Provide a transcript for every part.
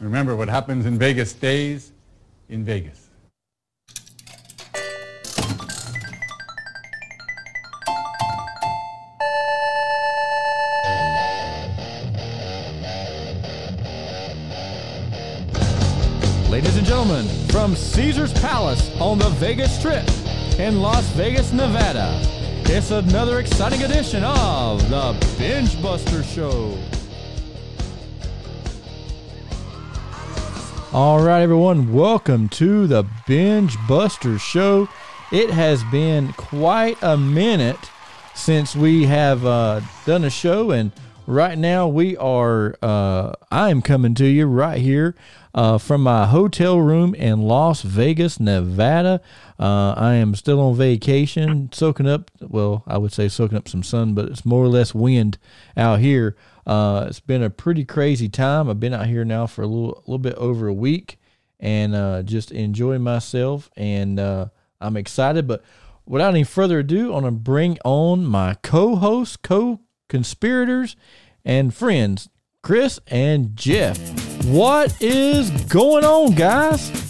Remember, what happens in Vegas stays in Vegas. Ladies and gentlemen, from Caesar's Palace on the Vegas Strip in Las Vegas, Nevada, it's another exciting edition of the Bengebuster Show. All right, everyone, welcome to the Binge Buster Show. It has been quite a minute since we have uh, done a show, and right now we are. Uh, I am coming to you right here uh, from my hotel room in Las Vegas, Nevada. Uh, I am still on vacation, soaking up. Well, I would say soaking up some sun, but it's more or less wind out here. Uh, it's been a pretty crazy time. I've been out here now for a little, little bit over a week, and uh, just enjoying myself. And uh, I'm excited. But without any further ado, I'm going to bring on my co-hosts, co-conspirators, and friends, Chris and Jeff. What is going on, guys?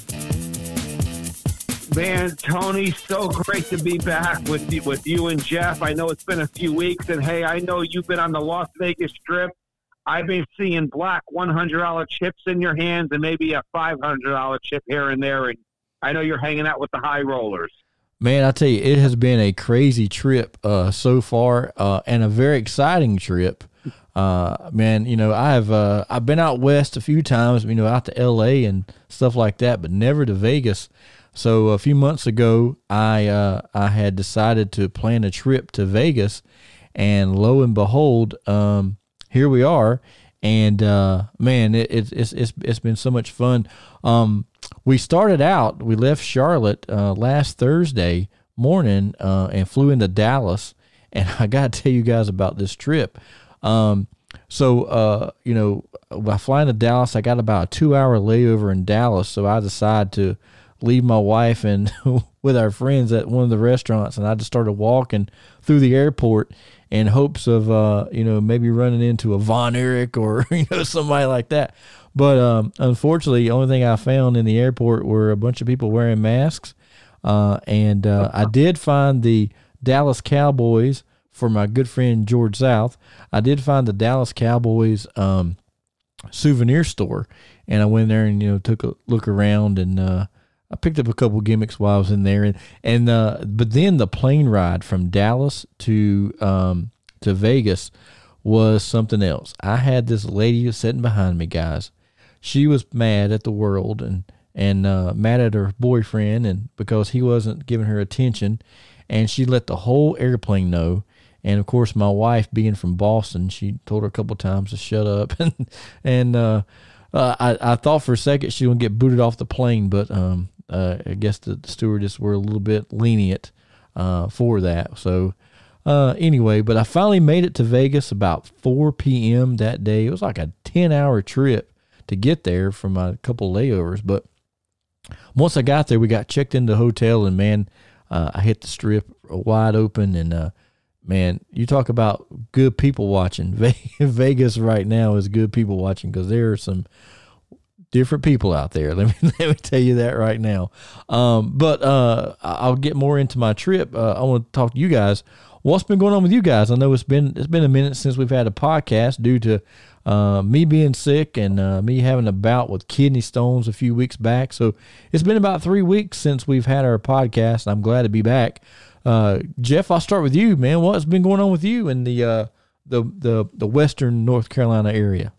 Man, Tony, so great to be back with you, with you and Jeff. I know it's been a few weeks, and hey, I know you've been on the Las Vegas Strip. I've been seeing black one hundred dollar chips in your hands, and maybe a five hundred dollar chip here and there. And I know you're hanging out with the high rollers. Man, I tell you, it has been a crazy trip uh, so far, uh, and a very exciting trip. Uh, man, you know, I have uh, I've been out west a few times, you know, out to L.A. and stuff like that, but never to Vegas. So a few months ago, I uh, I had decided to plan a trip to Vegas, and lo and behold, um, here we are. And uh, man, it, it, it's it's it's been so much fun. Um, we started out, we left Charlotte uh, last Thursday morning uh, and flew into Dallas. And I got to tell you guys about this trip. Um, so uh, you know, by flying to Dallas, I got about a two hour layover in Dallas. So I decided to leave my wife and with our friends at one of the restaurants, and I just started walking through the airport in hopes of uh, you know maybe running into a Von Erich or you know somebody like that. But um, unfortunately, the only thing I found in the airport were a bunch of people wearing masks, uh, and uh, I did find the Dallas Cowboys for my good friend George South. I did find the Dallas Cowboys um, souvenir store, and I went there and you know took a look around and uh, I picked up a couple gimmicks while I was in there, and and uh, but then the plane ride from Dallas to um, to Vegas was something else. I had this lady sitting behind me, guys. She was mad at the world and and uh, mad at her boyfriend, and because he wasn't giving her attention, and she let the whole airplane know. And of course, my wife, being from Boston, she told her a couple times to shut up, and and uh, uh, I I thought for a second she would get booted off the plane, but um, uh, I guess the, the stewardess were a little bit lenient uh, for that. So uh, anyway, but I finally made it to Vegas about 4 p.m. that day. It was like a 10 hour trip to get there from a couple layovers. But once I got there, we got checked into the hotel, and man, uh, I hit the strip wide open. And uh, man, you talk about good people watching. Vegas right now is good people watching because there are some different people out there. Let me let me tell you that right now. Um, but uh, I'll get more into my trip. Uh, I want to talk to you guys. What's been going on with you guys? I know it's been it's been a minute since we've had a podcast due to uh, me being sick and uh, me having a bout with kidney stones a few weeks back. So it's been about three weeks since we've had our podcast. I'm glad to be back. Uh, Jeff, I'll start with you, man. What's been going on with you in the uh, the the the Western North Carolina area?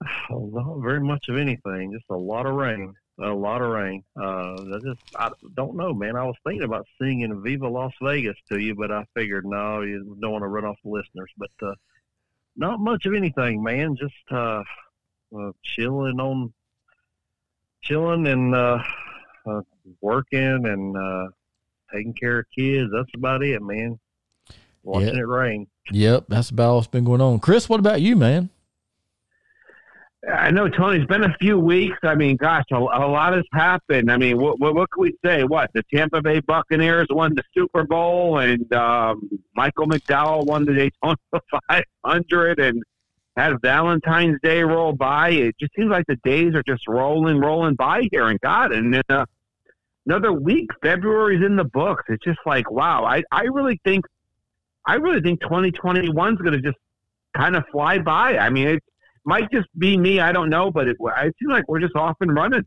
Not very much of anything. Just a lot of rain. A lot of rain. Uh, I just I don't know, man. I was thinking about singing "Viva Las Vegas" to you, but I figured no, you don't want to run off the listeners. But uh, not much of anything, man. Just uh, uh, chilling on, chilling and uh, uh, working and uh, taking care of kids. That's about it, man. Watching yep. it rain. Yep, that's about what's been going on. Chris, what about you, man? I know Tony. It's been a few weeks. I mean, gosh, a, a lot has happened. I mean, what, what, what can we say? What the Tampa Bay Buccaneers won the Super Bowl, and um, Michael McDowell won the Daytona 500, and had Valentine's Day roll by. It just seems like the days are just rolling, rolling by here. And God, and uh, another week, February's in the books. It's just like wow. I I really think, I really think 2021 is going to just kind of fly by. I mean, it might just be me. I don't know, but it, it seems like we're just off and running.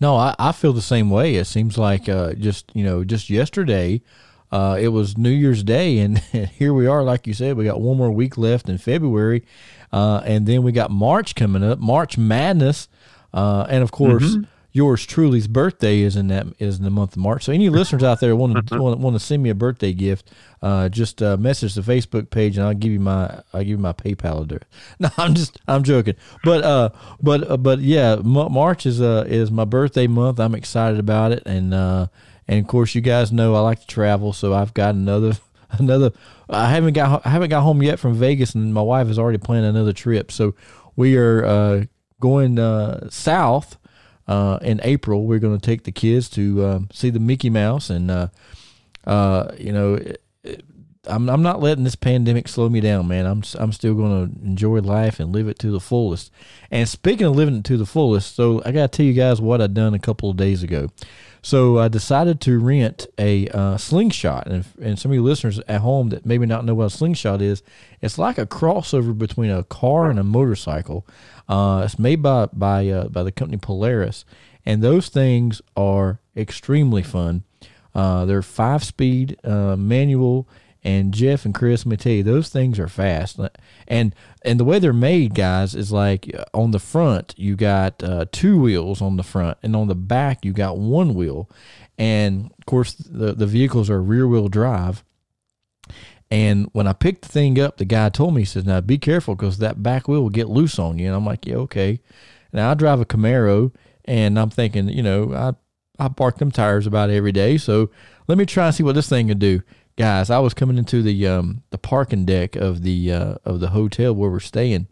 No, I, I feel the same way. It seems like uh, just you know just yesterday. Uh, it was New Year's Day, and here we are. Like you said, we got one more week left in February, uh, and then we got March coming up, March Madness, uh, and of course, mm-hmm. Yours truly's birthday is in that is in the month of March. So, any listeners out there want to want, want to send me a birthday gift, uh, just uh, message the Facebook page, and I'll give you my I'll give you my PayPal address. No, I'm just I'm joking, but uh, but but yeah, March is uh is my birthday month. I'm excited about it, and uh and of course, you guys know I like to travel, so I've got another another. I haven't got I haven't got home yet from Vegas, and my wife is already planning another trip. So we are uh, going uh, south uh, in April. We're going to take the kids to um, see the Mickey Mouse, and uh, uh, you know. It, it, I'm I'm not letting this pandemic slow me down, man. I'm I'm still going to enjoy life and live it to the fullest. And speaking of living it to the fullest, so I got to tell you guys what I done a couple of days ago. So I decided to rent a uh, slingshot. And, and some of you listeners at home that maybe not know what a slingshot is, it's like a crossover between a car and a motorcycle. Uh, it's made by by uh, by the company Polaris, and those things are extremely fun. Uh, they're five speed uh, manual and Jeff and Chris, let me tell you, those things are fast. And and the way they're made, guys, is like uh, on the front you got uh, two wheels on the front, and on the back you got one wheel. And of course, the the vehicles are rear wheel drive. And when I picked the thing up, the guy told me, he says, "Now be careful because that back wheel will get loose on you." And I'm like, "Yeah, okay." Now I drive a Camaro, and I'm thinking, you know, I I park them tires about every day, so let me try and see what this thing can do guys, I was coming into the um, the parking deck of the uh, of the hotel where we're staying,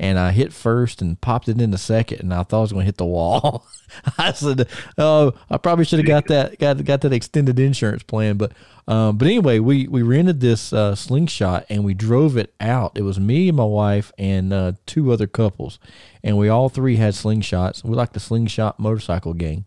and I hit first and popped it in the second, and I thought I was going to hit the wall. I said, "Oh, I probably should have got that got got that extended insurance plan." But um, but anyway, we we rented this uh, slingshot and we drove it out. It was me and my wife and uh, two other couples, and we all three had slingshots. We like the slingshot motorcycle gang.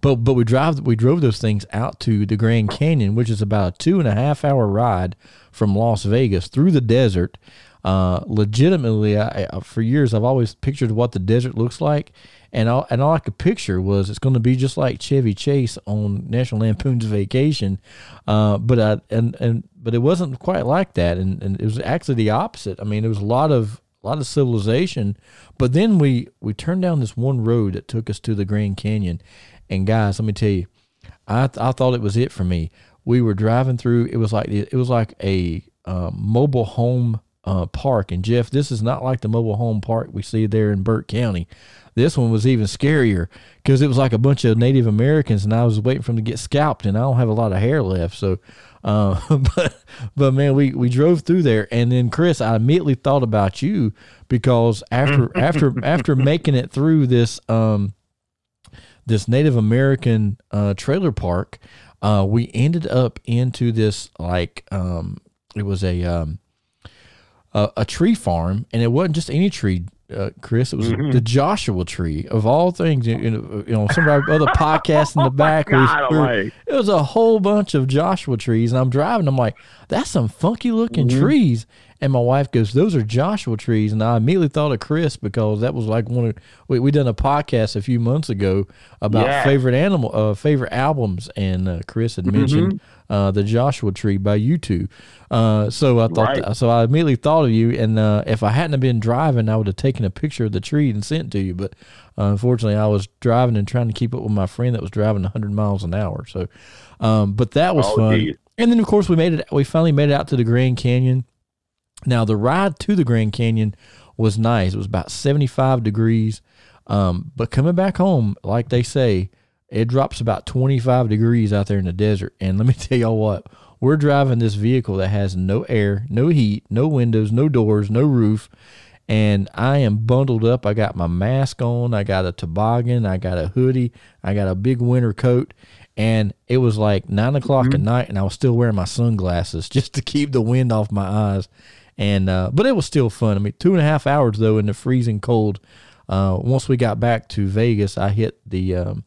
But but we drive we drove those things out to the Grand Canyon, which is about a two and a half hour ride from Las Vegas through the desert. Uh, legitimately, I, for years I've always pictured what the desert looks like, and all and all I could picture was it's going to be just like Chevy Chase on National Lampoon's Vacation, uh, but I, and and but it wasn't quite like that, and, and it was actually the opposite. I mean, there was a lot of a lot of civilization, but then we we turned down this one road that took us to the Grand Canyon, and guys, let me tell you, I th- I thought it was it for me. We were driving through. It was like it was like a uh, mobile home uh, park. And Jeff, this is not like the mobile home park we see there in Burke County. This one was even scarier because it was like a bunch of Native Americans, and I was waiting for them to get scalped, and I don't have a lot of hair left. So, uh, but but man, we we drove through there, and then Chris, I immediately thought about you because after after after making it through this um this Native American uh, trailer park, uh, we ended up into this like um, it was a, um, a, a tree farm, and it wasn't just any tree. Uh, Chris, it was mm-hmm. the Joshua tree of all things. You know, you know some of our other podcasts in the back. God, was, it was a whole bunch of Joshua trees, and I'm driving. I'm like, that's some funky looking mm-hmm. trees. And my wife goes, "Those are Joshua trees," and I immediately thought of Chris because that was like one of we we done a podcast a few months ago about yeah. favorite animal, uh, favorite albums, and uh, Chris had mentioned mm-hmm. Uh, the Joshua Tree by U2. Uh, so I thought, right. that, so I immediately thought of you, and uh, if I hadn't been driving, I would have taken a picture of the tree and sent to you. But uh, unfortunately, I was driving and trying to keep up with my friend that was driving 100 miles an hour. So, um, but that was oh, fun. Geez. And then of course we made it. We finally made it out to the Grand Canyon now, the ride to the Grand Canyon was nice. It was about 75 degrees. Um, but coming back home, like they say, it drops about 25 degrees out there in the desert. And let me tell y'all what, we're driving this vehicle that has no air, no heat, no windows, no doors, no roof. And I am bundled up. I got my mask on. I got a toboggan. I got a hoodie. I got a big winter coat. And it was like nine o'clock mm-hmm. at night, and I was still wearing my sunglasses just to keep the wind off my eyes and uh, but it was still fun. I mean, two and a half hours though in the freezing cold. Uh, once we got back to Vegas, I hit the um,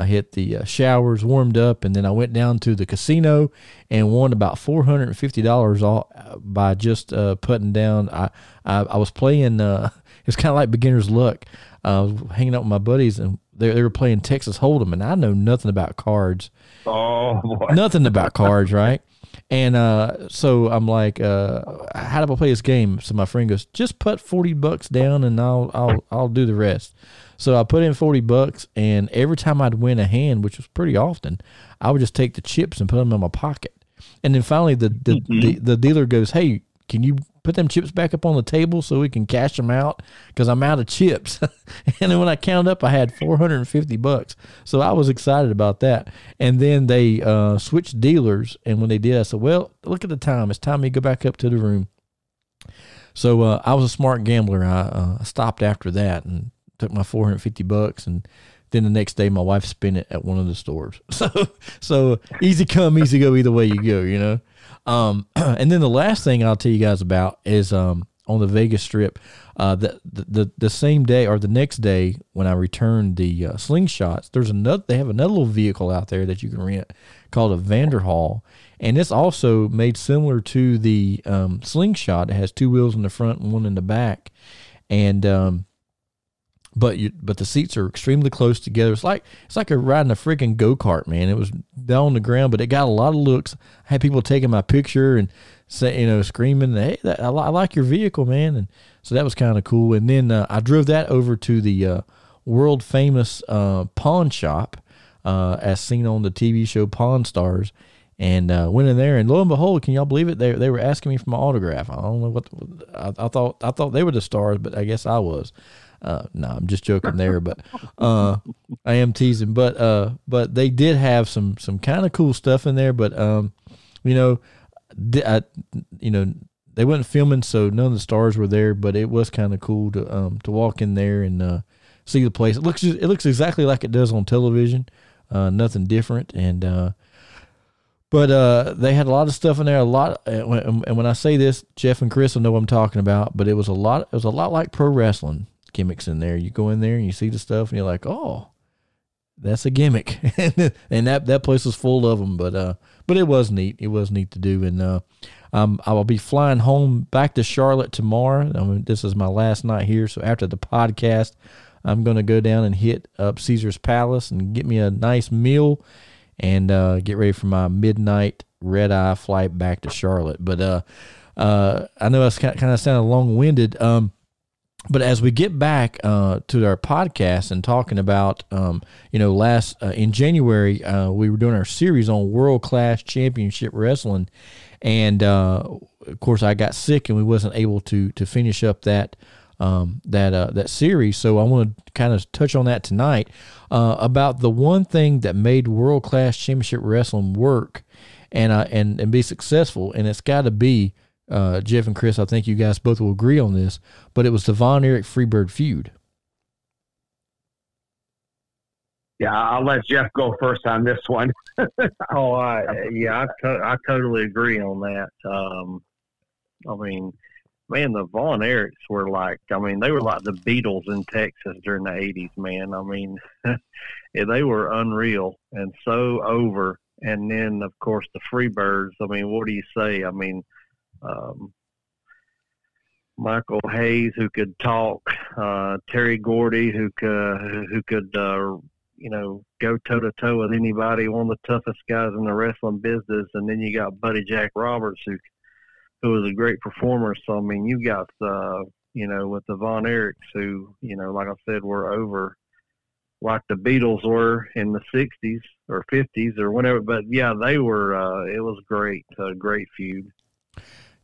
I hit the uh, showers, warmed up, and then I went down to the casino and won about four hundred and fifty dollars all uh, by just uh, putting down. I I, I was playing. Uh, it's kind of like beginner's luck. I was hanging out with my buddies, and they they were playing Texas Hold'em, and I know nothing about cards. Oh boy. nothing about cards, right? And uh, so I'm like, uh, how do I play this game? So my friend goes, just put forty bucks down, and I'll I'll I'll do the rest. So I put in forty bucks, and every time I'd win a hand, which was pretty often, I would just take the chips and put them in my pocket. And then finally, the the, the, the dealer goes, "Hey, can you put them chips back up on the table so we can cash them out? Because I'm out of chips." and then when I counted up, I had four hundred and fifty bucks. So I was excited about that. And then they uh, switched dealers, and when they did, I said, "Well, look at the time. It's time me to go back up to the room." So uh, I was a smart gambler. I uh, stopped after that and took my 450 bucks and then the next day my wife spent it at one of the stores. So so easy come easy go either way you go you know? Um, and then the last thing i'll tell you guys about is um, on the vegas strip uh, the, the the same day or the next day when i returned the uh, slingshots there's another they have another little vehicle out there that you can rent called a vanderhall and it's also made similar to the um, slingshot. It has two wheels in the front and one in the back and um, but you but the seats are extremely close together. It's like it's like riding a freaking go kart, man. It was down on the ground, but it got a lot of looks. I had people taking my picture and say, you know, screaming, "Hey, that, I, I like your vehicle, man!" And so that was kind of cool. And then uh, I drove that over to the uh, world famous uh, pawn shop, uh, as seen on the TV show Pawn Stars. And uh, went in there, and lo and behold, can y'all believe it? They, they were asking me for my autograph. I don't know what I, I thought. I thought they were the stars, but I guess I was. Uh, no, I'm just joking there, but uh, I am teasing. But uh, but they did have some some kind of cool stuff in there. But um, you know, I, you know, they weren't filming, so none of the stars were there. But it was kind of cool to um to walk in there and uh, see the place. It looks it looks exactly like it does on television. Uh, nothing different, and uh, but uh, they had a lot of stuff in there. A lot, and when I say this, Jeff and Chris will know what I'm talking about. But it was a lot. It was a lot like pro wrestling gimmicks in there. You go in there and you see the stuff, and you're like, oh, that's a gimmick. and that that place was full of them. But uh, but it was neat. It was neat to do. And uh, um, I will be flying home back to Charlotte tomorrow. I mean, this is my last night here. So after the podcast, I'm going to go down and hit up Caesar's Palace and get me a nice meal and uh, get ready for my midnight red eye flight back to Charlotte. But uh, uh, I know I kind of sounded long winded. Um, but as we get back uh, to our podcast and talking about, um, you know, last uh, in January, uh, we were doing our series on world class championship wrestling, and uh, of course, I got sick and we wasn't able to to finish up that um, that uh, that series. So I want to kind of touch on that tonight uh, about the one thing that made world class championship wrestling work and and and be successful, and it's got to be uh, Jeff and Chris, I think you guys both will agree on this, but it was the Von Erich Freebird feud. Yeah, I'll let Jeff go first on this one. oh, I, yeah, I, to- I totally agree on that. Um, I mean, man, the Von Erichs were like, I mean, they were like the Beatles in Texas during the 80s, man. I mean, yeah, they were unreal and so over. And then, of course, the Freebirds. I mean, what do you say? I mean, um, Michael Hayes, who could talk, uh, Terry Gordy, who could who could uh, you know go toe to toe with anybody, one of the toughest guys in the wrestling business, and then you got Buddy Jack Roberts, who who was a great performer. So I mean, you got uh, you know with the Von Erichs, who you know, like I said, were over like the Beatles were in the '60s or '50s or whenever. But yeah, they were. Uh, it was great, a great feud.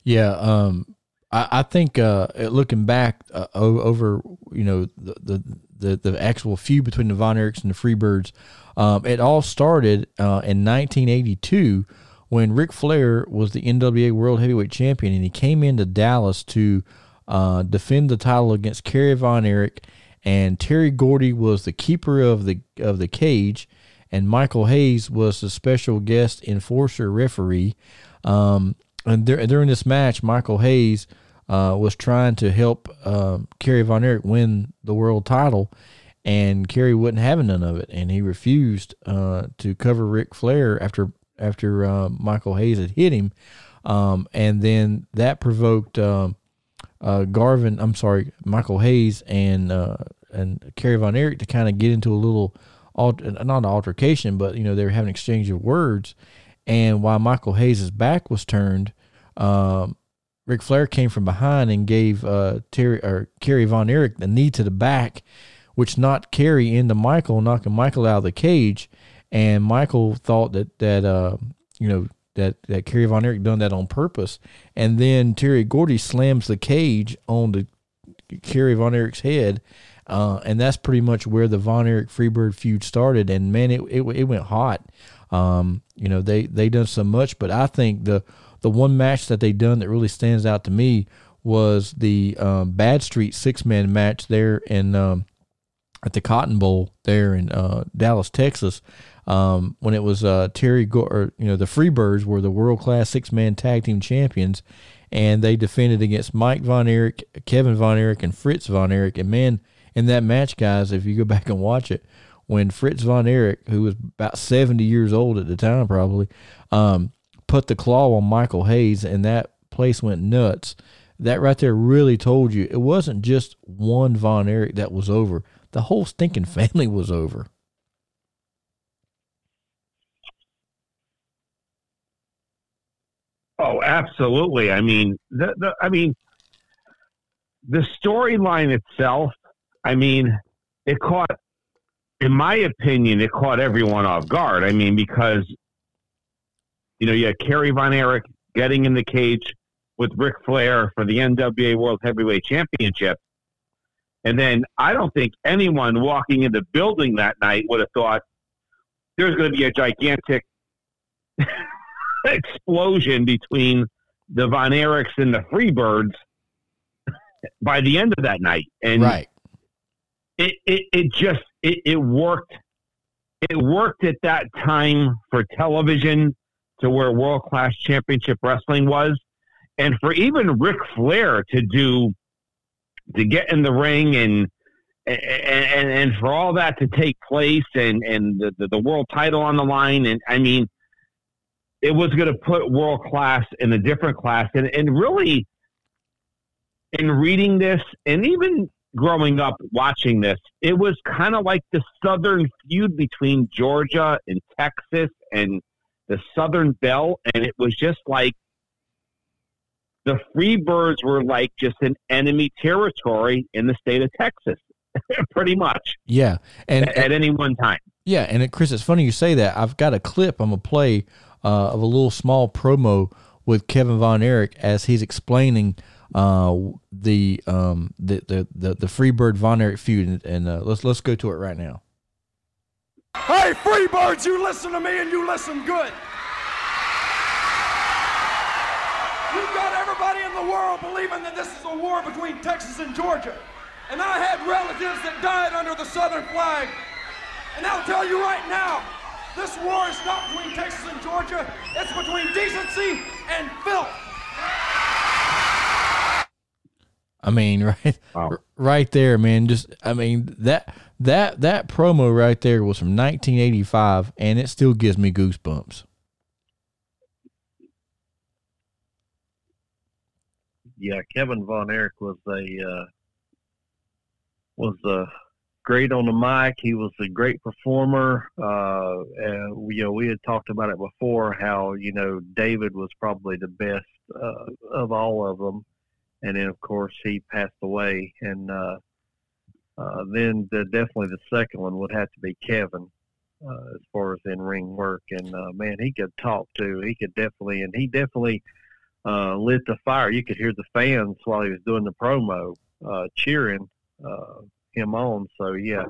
Yeah, um, I, I, think uh, looking back uh, over you know the, the, the the actual feud between the Von Erichs and the Freebirds, um, it all started uh, in 1982 when Ric Flair was the NWA World Heavyweight Champion and he came into Dallas to uh, defend the title against Kerry Von Erich, and Terry Gordy was the keeper of the of the cage, and Michael Hayes was the special guest enforcer referee. Um, and dur- during this match, Michael Hayes uh, was trying to help um, Kerry Von Erich win the world title, and Kerry wouldn't have none of it, and he refused uh, to cover Ric Flair after after uh, Michael Hayes had hit him, um, and then that provoked um, uh, Garvin. I'm sorry, Michael Hayes and uh, and Kerry Von Erich to kind of get into a little, not an altercation, but you know they were having an exchange of words, and while Michael Hayes' back was turned. Um, Ric Flair came from behind and gave uh, Terry or Kerry Von Erich the knee to the back, which knocked Kerry into Michael, knocking Michael out of the cage. And Michael thought that that uh, you know that that Kerry Von Erich done that on purpose. And then Terry Gordy slams the cage on the Kerry Von Erich's head. Uh, and that's pretty much where the Von Erich Freebird feud started. And man, it it, it went hot. Um, you know, they they done so much, but I think the the one match that they done that really stands out to me was the um, Bad Street six man match there in um, at the Cotton Bowl there in uh, Dallas, Texas. Um, when it was uh, Terry, Go- or, you know, the Freebirds were the world class six man tag team champions, and they defended against Mike Von Erich, Kevin Von Erich, and Fritz Von Erich. And man, in that match, guys, if you go back and watch it, when Fritz Von Erich, who was about 70 years old at the time, probably, um, put the claw on Michael Hayes, and that place went nuts. That right there really told you it wasn't just one Von Erich that was over. The whole stinking family was over. Oh, absolutely. I mean, the, the I mean, the storyline itself. I mean, it caught, in my opinion, it caught everyone off guard. I mean, because you know, you had Kerry Von Erich getting in the cage with Ric Flair for the NWA World Heavyweight Championship. And then I don't think anyone walking in the building that night would have thought there's going to be a gigantic explosion between the Von Erichs and the Freebirds by the end of that night. And right. it, it, it just, it, it worked. It worked at that time for television to where world class championship wrestling was. And for even Ric Flair to do, to get in the ring and, and, and, and for all that to take place and, and the, the, the world title on the line. And I mean, it was going to put world class in a different class. And, and really, in reading this and even growing up watching this, it was kind of like the Southern feud between Georgia and Texas and the Southern Belle, and it was just like the Freebirds were like just an enemy territory in the state of Texas, pretty much. Yeah, and at, at, any one time. Yeah, and it, Chris, it's funny you say that. I've got a clip I'm gonna play uh, of a little small promo with Kevin Von Erich as he's explaining uh, the, um, the the the the Freebird Von Erich feud, and, and uh, let's let's go to it right now. Hey, Freebirds, you listen to me and you listen good. You've got everybody in the world believing that this is a war between Texas and Georgia. And I had relatives that died under the Southern flag. And I'll tell you right now, this war is not between Texas and Georgia, it's between decency and filth. I mean, right, wow. right there, man. Just, I mean that that that promo right there was from 1985, and it still gives me goosebumps. Yeah, Kevin Von Erich was a uh, was a uh, great on the mic. He was a great performer. Uh, and you know, we had talked about it before how you know David was probably the best uh, of all of them, and then of course he passed away, and uh, uh, then the, definitely the second one would have to be Kevin. Uh, as far as in ring work, and uh, man, he could talk too. He could definitely, and he definitely uh, lit the fire. You could hear the fans while he was doing the promo uh, cheering uh, him on. So yeah,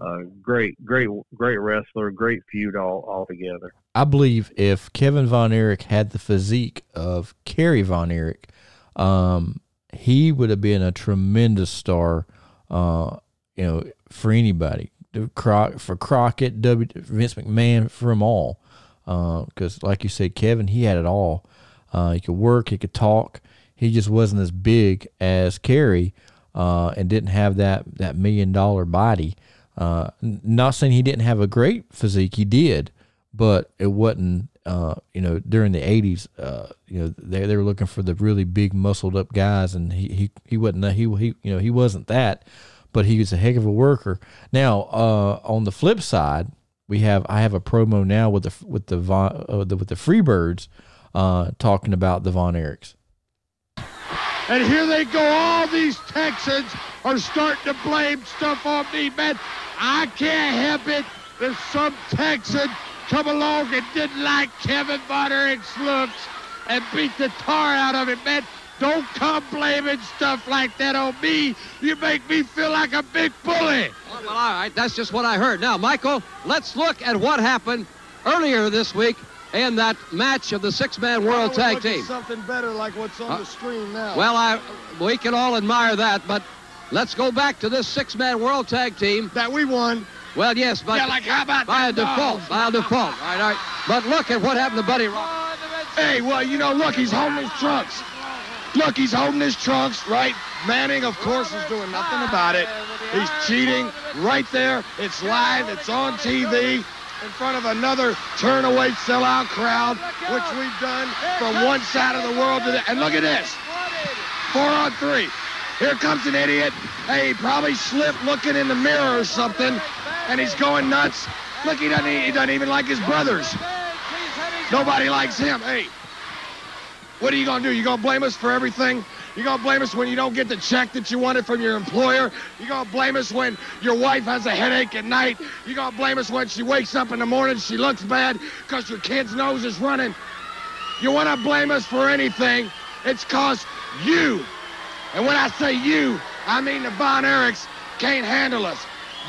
uh, great, great, great wrestler, great feud all all together. I believe if Kevin Von Erich had the physique of Kerry Von Erich, um, he would have been a tremendous star. Uh, you know, for anybody, for Crockett, W. Vince McMahon, for them all. Because, uh, like you said, Kevin, he had it all. Uh, he could work, he could talk. He just wasn't as big as Kerry, uh, and didn't have that that million dollar body. Uh, not saying he didn't have a great physique, he did, but it wasn't. Uh, you know, during the '80s, uh, you know, they they were looking for the really big, muscled up guys, and he he he wasn't. He he you know he wasn't that, but he was a heck of a worker. Now, uh, on the flip side, we have I have a promo now with the with the, uh, the with the Freebirds uh, talking about the Von Erichs. And here they go. All these Texans are starting to blame stuff on me, man. I can't help it There's some Texan come along and didn't like Kevin Von Erich's looks and beat the tar out of him, man. Don't come blaming stuff like that on me. You make me feel like a big bully. Well, all right. That's just what I heard. Now, Michael, let's look at what happened earlier this week in that match of the six-man world tag team. Something better like what's on Uh, the screen now. Well, I we can all admire that, but let's go back to this six-man world tag team. that we won. Well, yes, but yeah, like how about by a default, by a default. All right, all right. But look at what happened to Buddy Rock. Hey, well, you know, look, he's holding his trunks. Look, he's holding his trunks, right? Manning, of course, is doing nothing about it. He's cheating right there. It's live. It's on TV in front of another turn-away sellout crowd, which we've done from one side of the world to the... And look at this. Four on three. Here comes an idiot. Hey, he probably slipped looking in the mirror or something, and he's going nuts. Look, he doesn't, he doesn't even like his brothers. Nobody likes him. Hey, what are you going to do? You going to blame us for everything? You going to blame us when you don't get the check that you wanted from your employer? You going to blame us when your wife has a headache at night? You going to blame us when she wakes up in the morning, she looks bad because your kid's nose is running? You want to blame us for anything, it's cause you, and when I say you, I mean the Von Erichs can't handle us.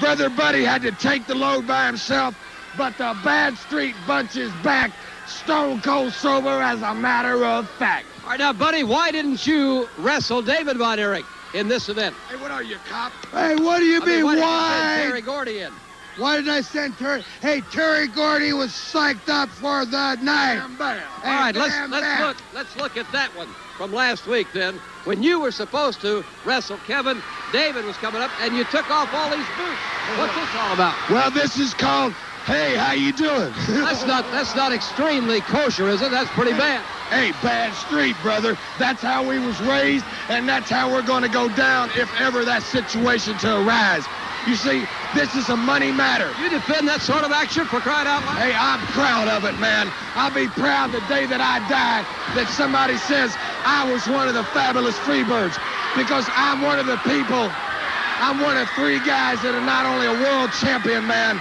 Brother Buddy had to take the load by himself, but the Bad Street Bunch is back, stone cold sober as a matter of fact. All right, now, Buddy, why didn't you wrestle David Von Erich in this event? Hey, what are you, cop? Hey, what do you I mean, mean, why? did you why? send Terry Gordy in? Why did I send Terry? Hey, Terry Gordy was psyched up for the night. Bam, bam. All right, let's let's look let's look at that one from last week then. When you were supposed to wrestle Kevin, David was coming up, and you took off all these boots. What's this all about? Well, this is called. Hey, how you doing? That's not that's not extremely kosher, is it? That's pretty bad. Hey, bad street, brother. That's how we was raised, and that's how we're going to go down if ever that situation to arise. You see, this is a money matter. You defend that sort of action for crying out loud? Hey, I'm proud of it, man. I'll be proud the day that I die that somebody says I was one of the fabulous Freebirds because I'm one of the people. I'm one of three guys that are not only a world champion, man.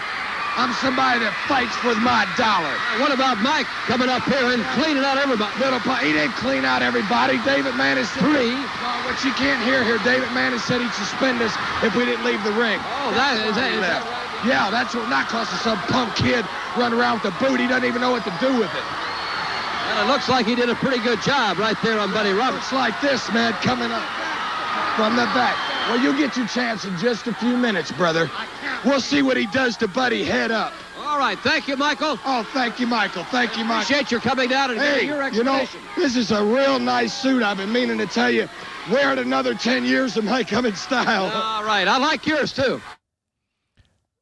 I'm somebody that fights for my dollar. What about Mike coming up here and cleaning out everybody? Little, he didn't clean out everybody. David Manning said Three. No, what you can't hear here, David Manning said he'd suspend us if we didn't leave the ring. Oh, that is that, is that right? Yeah, that's what not cause some punk kid run around with the boot. He doesn't even know what to do with it. Well, it looks like he did a pretty good job right there on Buddy Roberts. Looks like this, man, coming up from the back. Well, you'll get your chance in just a few minutes, brother. We'll see what he does to Buddy head up. All right, thank you, Michael. Oh, thank you, Michael. Thank you, Michael. Appreciate your coming down and Hey, giving your you know, this is a real nice suit. I've been meaning to tell you. Wear it another 10 years and might come in style. All right, I like yours too.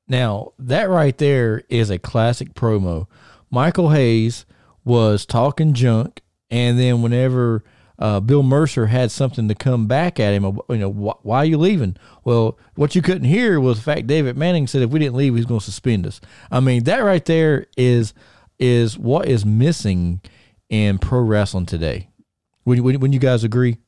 Now, that right there is a classic promo. Michael Hayes was talking junk, and then whenever uh, Bill Mercer had something to come back at him, you know, wh- why are you leaving? Well, what you couldn't hear was the fact David Manning said if we didn't leave, he's going to suspend us. I mean, that right there is is what is missing in pro wrestling today. Would, would, would you guys agree?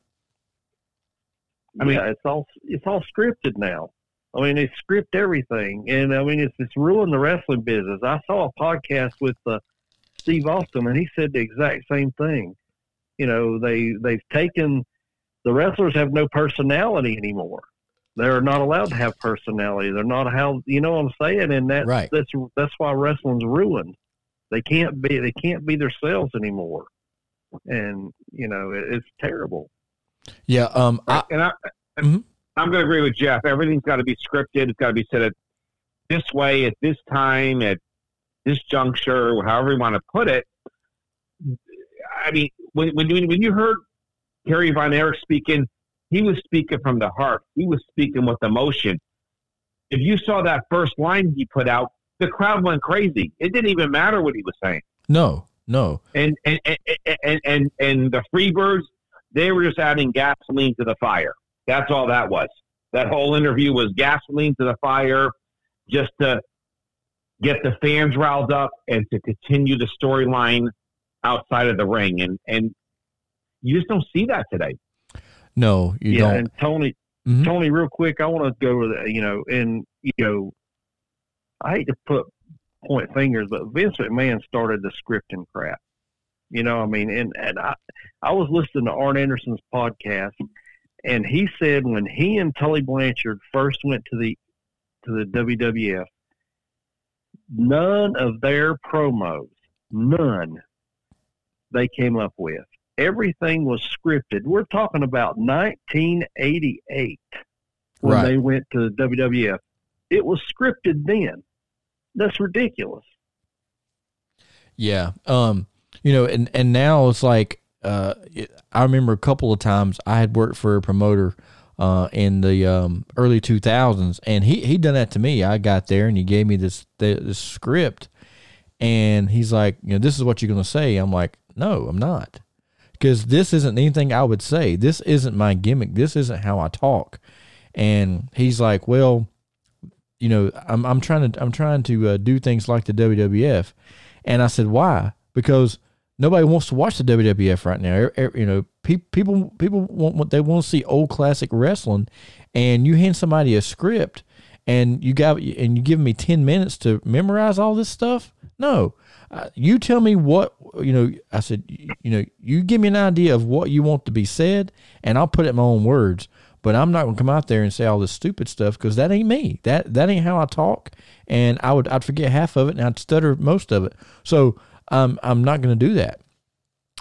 I mean, yeah, it's all it's all scripted now. I mean, they script everything, and I mean, it's it's ruined the wrestling business. I saw a podcast with uh, Steve Austin, and he said the exact same thing. You know, they they've taken the wrestlers have no personality anymore. They're not allowed to have personality. They're not how you know what I'm saying, and that Right. that's that's why wrestling's ruined. They can't be they can't be themselves anymore, and you know it, it's terrible. Yeah. Um. I, and I, Mhm. I'm going to agree with Jeff. Everything's got to be scripted. It's got to be said at this way, at this time, at this juncture, however you want to put it. I mean, when when you, when you heard Kerry Von Erich speaking, he was speaking from the heart. He was speaking with emotion. If you saw that first line he put out, the crowd went crazy. It didn't even matter what he was saying. No, no. And and and and and, and the Freebirds, they were just adding gasoline to the fire. That's all that was. That whole interview was gasoline to the fire, just to get the fans riled up and to continue the storyline outside of the ring. And and you just don't see that today. No, you yeah, don't. and Tony, Mhm. Tony, real quick, I want to go to the, you know, and you know, I hate to put point fingers, but Vince McMahon started the scripting crap. You know, I mean, and and I, I was listening to Arn Anderson's podcast, and he said when he and Tully Blanchard first went to the to the WWF, none of their promos, none, they came up with. Everything was scripted. We're talking about 1988 when Right. they went to the WWF. It was scripted then. That's ridiculous. Yeah. Um, you know, and and now it's like uh I remember a couple of times I had worked for a promoter uh in the um early 2000s and he he done that to me. I got there and he gave me this this script and he's like, you know, this is what you're going to say. I'm like, "No, I'm not." Cuz this isn't anything I would say. This isn't my gimmick. This isn't how I talk. And he's like, "Well, you know, I'm I'm trying to I'm trying to uh, do things like the WWF." And I said, "Why?" Because nobody wants to watch the WWF right now. Er- er- You know, pe- people people want what they want to see old classic wrestling, and you hand somebody a script, and you got and you give me ten minutes to memorize all this stuff. No, uh, you tell me what you know. I said, you, you know, you give me an idea of what you want to be said, and I'll put it in my own words. But I'm not gonna come out there and say all this stupid stuff because that ain't me. That that ain't how I talk, and I would I'd forget half of it and I'd stutter most of it. So um, I'm not gonna do that.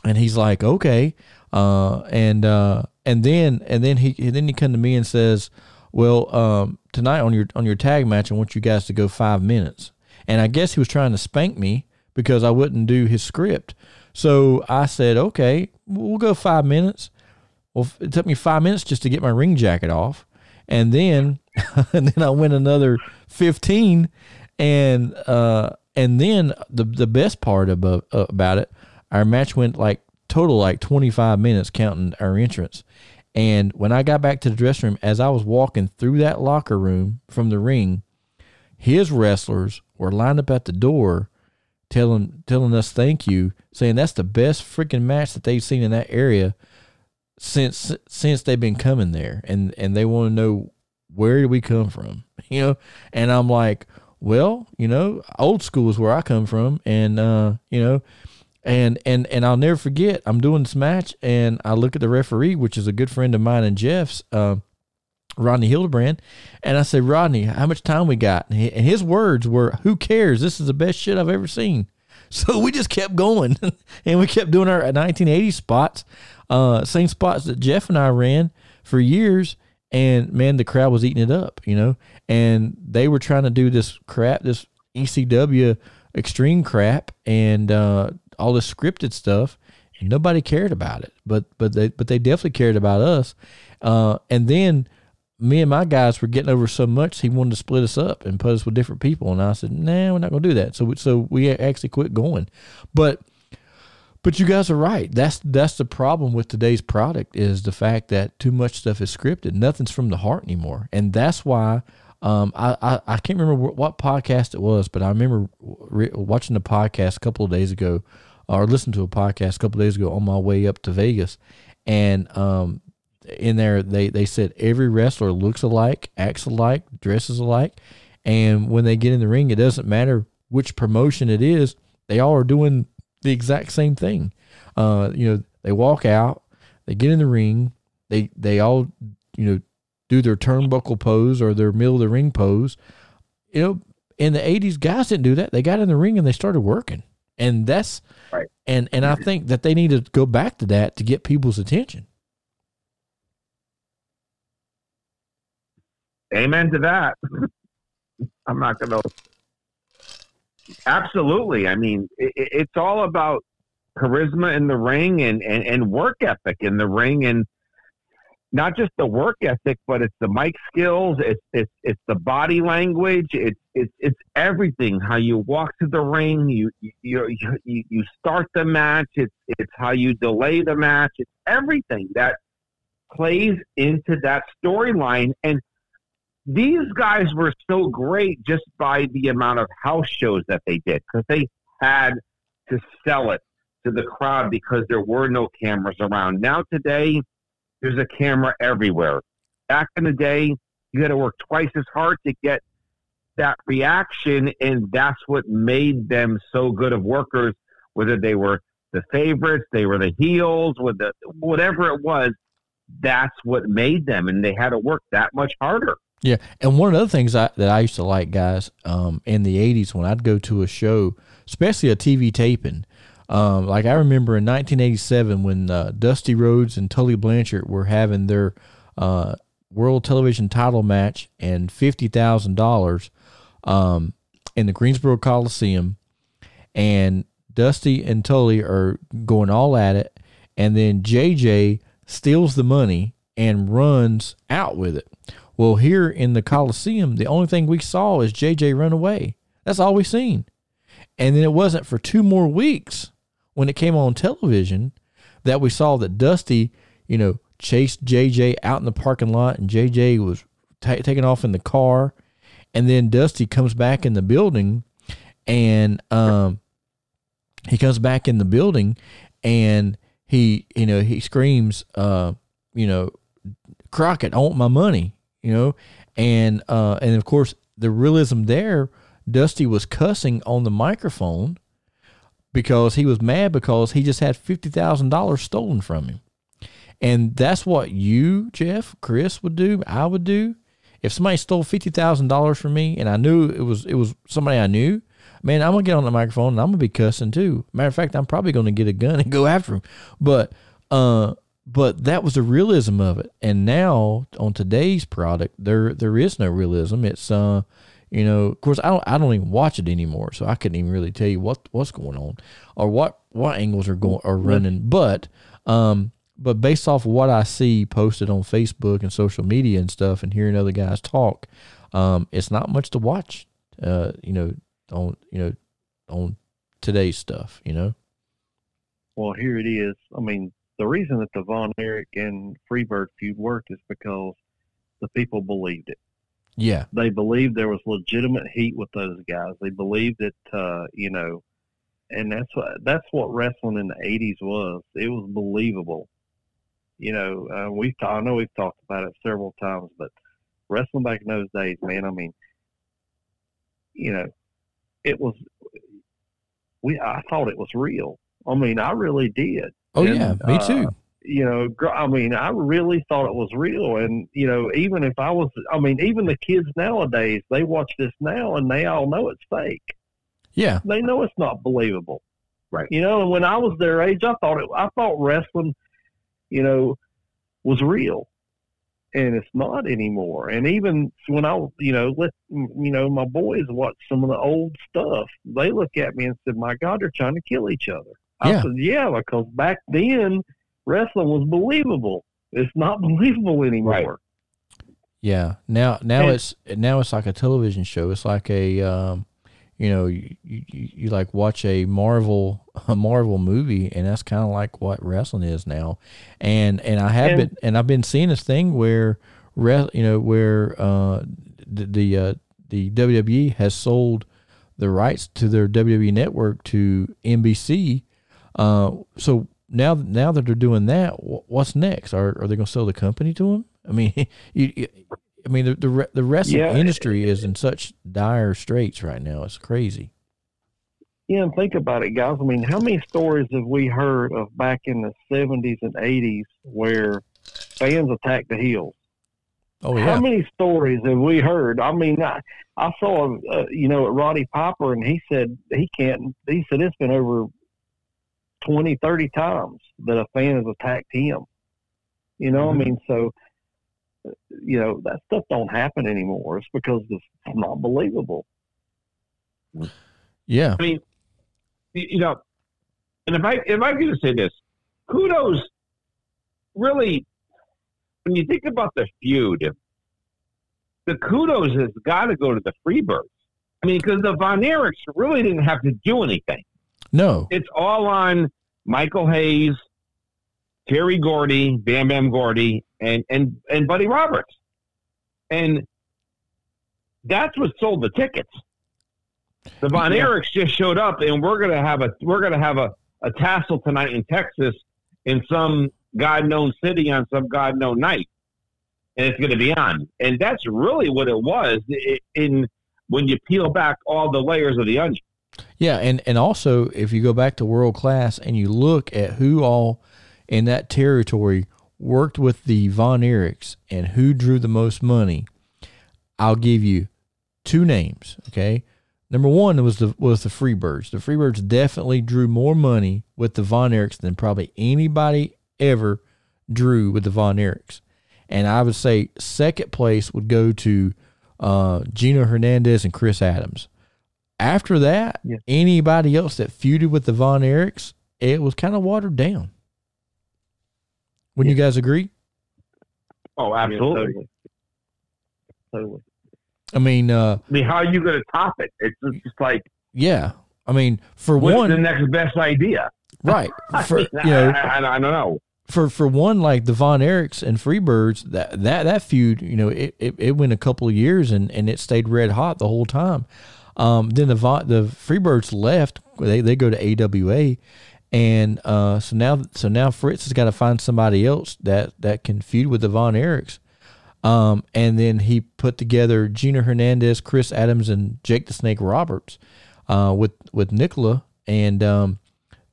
And he's like, okay, uh, and uh, and then and then he and then he come to me and says, well, um, tonight on your on your tag match, I want you guys to go five minutes. And I guess he was trying to spank me because I wouldn't do his script. So I said, okay, we'll go five minutes. Well, it took me five minutes just to get my ring jacket off, and then and then I went another fifteen, and uh, and then the the best part about uh, about it, our match went like total like twenty five minutes counting our entrance, and when I got back to the dressing room, as I was walking through that locker room from the ring, his wrestlers were lined up at the door telling telling us thank you, saying that's the best freaking match that they've seen in that area since since they've been coming there, and and they want to know where did we come from, you know? And I'm like, well, you know, old school is where I come from, and uh, you know, and and and I'll never forget. I'm doing this match, and I look at the referee, which is a good friend of mine and Jeff's. Uh, Rodney Hildebrand, and I said, Rodney, how much time we got? And, his words were, "Who cares? This is the best shit I've ever seen." So we just kept going, and we kept doing our 1980 spots, uh, same spots that Jeff and I ran for years. And man, the crowd was eating it up, you know. And they were trying to do this crap, this ECW extreme crap, and uh, all this scripted stuff, and nobody cared about it. But but they but they definitely cared about us. Uh, and then me and my guys were getting over so much he wanted to split us up and put us with different people. And i said nah we're not going to do that. So we, so we actually quit going. But but you guys are right. That's that's the problem with today's product is the fact that too much stuff is scripted. Nothing's from the heart anymore. And that's why um, I, I, I can't remember what podcast it was, but I remember re- watching the podcast a couple of days ago, or listening to a podcast a couple of days ago on my way up to Vegas, and um, in there they they said every wrestler looks alike, acts alike, dresses alike, and when they get in the ring, it doesn't matter which promotion it is, they all are doing the exact same thing. Uh, you know, they walk out, they get in the ring, they they all you know do their turnbuckle pose or their middle of the ring pose. You know, in the '80s, guys didn't do that. They got in the ring and they started working, and that's Right. And and I think that they need to go back to that to get people's attention. Amen to that. I'm not going to. Absolutely. I mean, it, it- it's all about charisma in the ring and, and, and work ethic in the ring and not just the work ethic, but it's the mic skills, it's it's it's the body language, it's it's it's everything. How you walk to the ring, you you you you start the match, it's it's how you delay the match, it's everything that plays into that storyline. And these guys were so great just by the amount of house shows that they did because they had to sell it to the crowd because there were no cameras around. Now today there's a camera everywhere. Back in the day, you had to work twice as hard to get that reaction, and that's what made them so good of workers. Whether they were the favorites, they were the heels, with the whatever it was, that's what made them, and they had to work that much harder. Yeah, and one of the other things I, that I used to like, guys, um, in the '80s when I'd go to a show, especially a TV taping, um, like I remember in 1987 when uh, Dusty Rhodes and Tully Blanchard were having their uh, World Television Title match and fifty thousand um, dollars in the Greensboro Coliseum, and Dusty and Tully are going all at it, and then JJ steals the money and runs out with it. Well, here in the Coliseum, the only thing we saw is JJ run away. That's all we seen. And then it wasn't for two more weeks when it came on television that we saw that Dusty, you know, chased JJ out in the parking lot and JJ was ta taken off in the car. And then Dusty comes back in the building and um, he comes back in the building and he, you know, he screams, uh, you know, Crockett, I want my money, you know, and, uh, and of course the realism there, Dusty was cussing on the microphone because he was mad because he just had $50,000 stolen from him. And that's what you, Jeff, Chris would do, I would do. If somebody stole $50,000 from me and I knew it was it was somebody I knew, man, I'm to get on the microphone and I'm to be cussing too. Matter of fact, I'm probably to get a gun and go after him. But uh but that was the realism of it. And now on today's product, there there is no realism. It's uh you know, of course, I don't I don't even watch it anymore, so I couldn't even really tell you what what's going on or what what angles are going are running. But um, but based off of what I see posted on Facebook and social media and stuff, and hearing other guys talk, um, it's not much to watch. Uh, you know, on you know on today's stuff. You know. Well, here it is. I mean, the reason that the Von Erich and Freebird feud worked is because the people believed it. Yeah. They believed there was legitimate heat with those guys. They believed that, uh, you know, and that's what that's what wrestling in the '80s was. It was believable. You know, uh, we've ta- I know we've talked about it several times, but wrestling back in those days, man. I mean, you know, it was. We I thought it was real. I mean, I really did. Oh And, yeah, me uh, too. you know, I mean, I really thought it was real. And, you know, even if I was, I mean, even the kids nowadays, they watch this now and they all know it's fake. Yeah. They know it's not believable. Right. You know, and when I was their age, I thought it, I thought wrestling, you know, was real. And it's not anymore. And even when I, you know, let, you know, my boys watch some of the old stuff, they look at me and said, my God, they're trying to kill each other. I Yeah. said, yeah, because back then wrestling was believable. It's not believable anymore. Right. Yeah. Now now And- it's now it's like a television show. It's like a um, you know, you, you, you like watch a Marvel a Marvel movie and that's kind of like what wrestling is now. And and I have And- been and I've been seeing this thing where re, you know, where uh the the, uh, the WWE has sold the rights to their WWE network to NBC. Uh so now now that they're doing that, what's next? Are are they going to sell the company to them? I mean, you, you, I mean the the, the wrestling Yeah. industry is in such dire straits right now. It's crazy. Yeah, and think about it, guys. I mean, how many stories have we heard of back in the 70s and 80s where fans attacked the heels? Oh yeah. How many stories have we heard? I mean, I, I saw, uh, you know, Roddy Piper, and he said he can't, he said it's been over 20, 30 times that a fan has attacked him. You know, Mm-hmm. I mean, so, you know, that stuff don't happen anymore. It's because it's not believable. yeah, I mean, you you know, And if I if I could just say this, kudos. Really, when you think about the feud, the kudos has got to go to the Freebirds. I mean, because the Von Erichs really didn't have to do anything. No, It's all on Michael Hayes, Terry Gordy, Bam Bam Gordy, and and and Buddy Roberts, and that's what sold the tickets. The Von Yeah. Erichs just showed up, and we're gonna have a we're gonna have a, a tassel tonight in Texas in some God known city on some God known night, and it's gonna be on, and that's really what it was in when you peel back all the layers of the onion. Yeah, and and also if you go back to world class and you look at who all in that territory worked with the Von Erichs and who drew the most money, I'll give you two names. Okay, number one was the was the Freebirds. The Freebirds definitely drew more money with the Von Erichs than probably anybody ever drew with the Von Erichs. And I would say second place would go to uh, Gino Hernandez and Chris Adams. After that, Yeah. anybody else that feuded with the Von Erichs, it was kind of watered down. Wouldn't you guys agree? Oh, absolutely. totally. Totally. I mean, uh, I mean, how are you going to top it? It's just, just like, yeah. I mean, for what's one, the next best idea? right? For you know, I, I don't know. for for one, like the Von Erichs and Freebirds, that that that feud, you know, it, it, it went a couple of years and, and it stayed red hot the whole time. Um, then the the Freebirds left. They they go to AWA, and uh, so now so now Fritz has got to find somebody else that that can feud with the Von Erichs. Um, and then he put together Gino Hernandez, Chris Adams, and Jake the Snake Roberts, uh, with with Nicola, and um,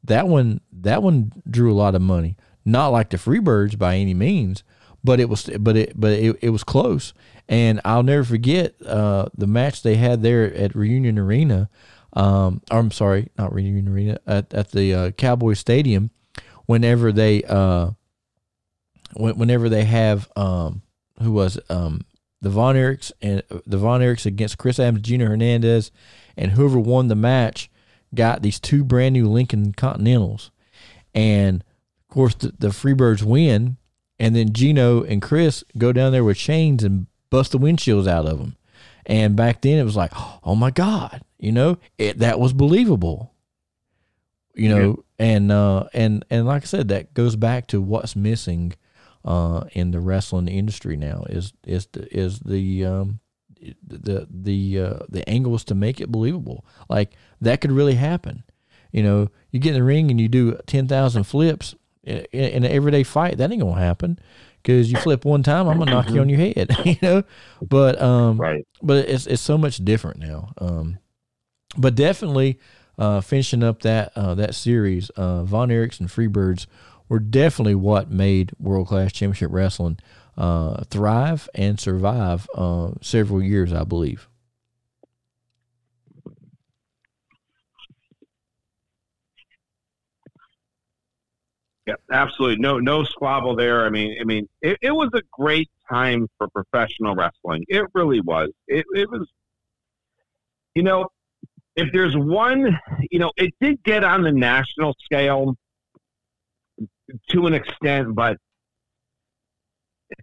that one that one drew a lot of money. Not like the Freebirds by any means, but it was but it but it, it was close. And I'll never forget uh, the match they had there at Reunion Arena. Um, I'm sorry, not Reunion Arena at at the uh, Cowboy Stadium. Whenever they uh, whenever they have um, who was um the Von Erichs and the Von Erichs against Chris Adams, Gino Hernandez, and whoever won the match got these two brand new Lincoln Continentals, and of course the, the Freebirds win, and then Gino and Chris go down there with chains and bust the windshields out of them, and back then it was like, oh my god, you know, it that was believable, you know, and uh and and like I said, that goes back to what's missing uh, in the wrestling industry now is is the, is the um, the the uh, the angles to make it believable. Like that could really happen. You know, you get in the ring and you do ten thousand flips in, in an everyday fight. That ain't gonna happen because you flip one time, I'm gonna knock you on your head. You know, but um, Right. but it's it's so much different now. Um, but definitely uh, finishing up that uh, that series, uh, Von Erichs and Freebirds were definitely what made World Class Championship Wrestling uh, thrive and survive uh, several years, I believe. Yeah, absolutely. No, no squabble there. I mean, I mean, it, it was a great time for professional wrestling. It really was. It, it was, you know, if there's one, you know, it did get on the national scale to an extent, but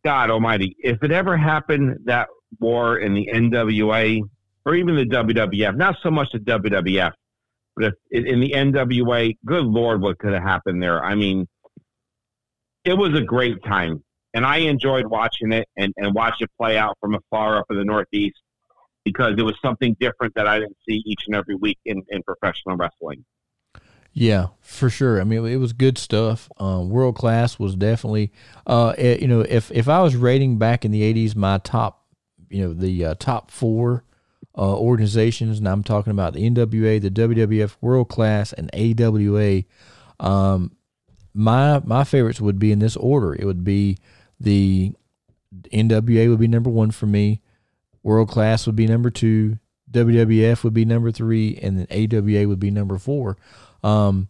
God Almighty, if it ever happened that war in the NWA or even the WWF, not so much the WWF, but if in in the NWA, good Lord, what could have happened there? I mean, it was a great time, and I enjoyed watching it and, and watch it play out from afar up in the Northeast because it was something different that I didn't see each and every week in, in professional wrestling. Yeah, for sure. I mean, it was good stuff. Um, World class was definitely, uh, eh, you know, if if I was rating back in the '80s, my top, you know, the uh, top four uh, organizations, and I'm talking about the NWA, the WWF, World Class, and AWA. Um, my my favorites would be in this order. It would be the NWA would be number one for me. World Class would be number two. WWF would be number three, and then AWA would be number four. Um,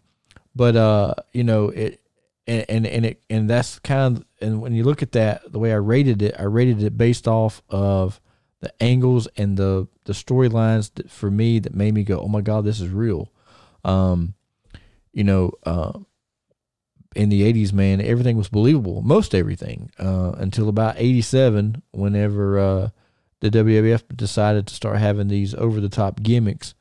but uh, you know it, and and and it and that's kind of and when you look at that, the way I rated it, I rated it based off of the angles and the the storylines that for me that made me go, oh my god, this is real. Um, you know, uh, in the 80s, man, everything was believable, most everything, uh, until about 87, whenever uh, the WWF decided to start having these over the top gimmicks.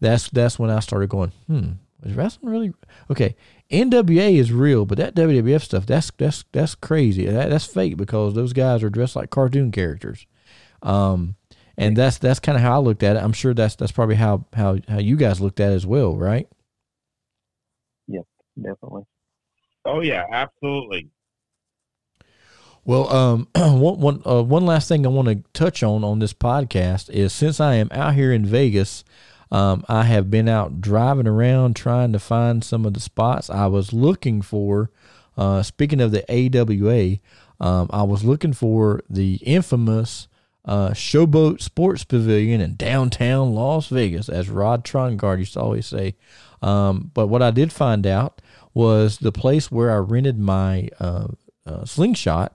That's that's when I started going, hmm, is wrestling really okay? NWA is real, but that WWF stuff, that's that's that's crazy. That, that's fake because those guys are dressed like cartoon characters. Um, and that's that's kind of how I looked at it. I'm sure that's that's probably how how how you guys looked at it as well, right? Yep, definitely. Oh yeah, absolutely. Well, um, one one uh, one last thing I want to touch on on this podcast is since I am out here in Vegas, um, I have been out driving around trying to find some of the spots I was looking for. Uh, speaking of the AWA, um, I was looking for the infamous uh, Showboat Sports Pavilion in downtown Las Vegas, as Rod Trongard used to always say. Um, but what I did find out was the place where I rented my uh, uh, slingshot.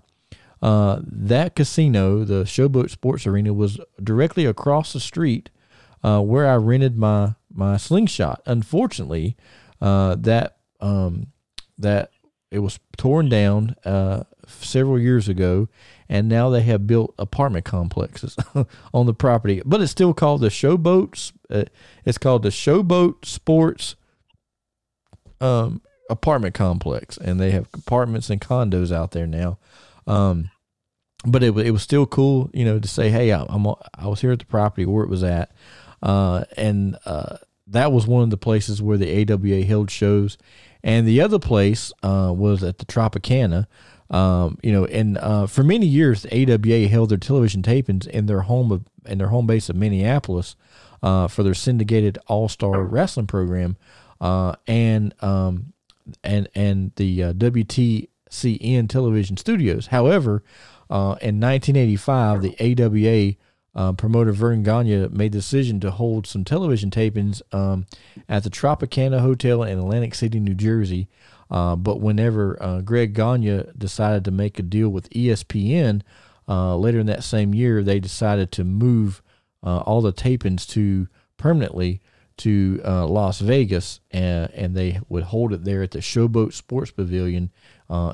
Uh, that casino, the Showboat Sports Arena, was directly across the street uh, where I rented my my slingshot. Unfortunately, uh, that um, that it was torn down uh, several years ago, and now they have built apartment complexes on the property. But it's still called the Showboats. Uh, it's called the Showboat Sports um, Apartment Complex, and they have apartments and condos out there now. Um, but it it was still cool, you know, to say, hey, I'm, I'm I was here at the property where it was at. Uh, and uh, that was one of the places where the AWA held shows. And the other place uh, was at the Tropicana. Um, you know, and uh, for many years, the AWA held their television tapings in their home of in their home base of Minneapolis uh, for their syndicated All Star Wrestling program, uh, and um, and and the WTCN television studios. However, in 1985, the AWA uh, promoter Verne Gagne made the decision to hold some television tapings um, at the Tropicana Hotel in Atlantic City, New Jersey. Uh, but whenever uh, Greg Gagne decided to make a deal with ESPN uh, later in that same year, they decided to move uh, all the tapings to permanently to uh, Las Vegas, and, and they would hold it there at the Showboat Sports Pavilion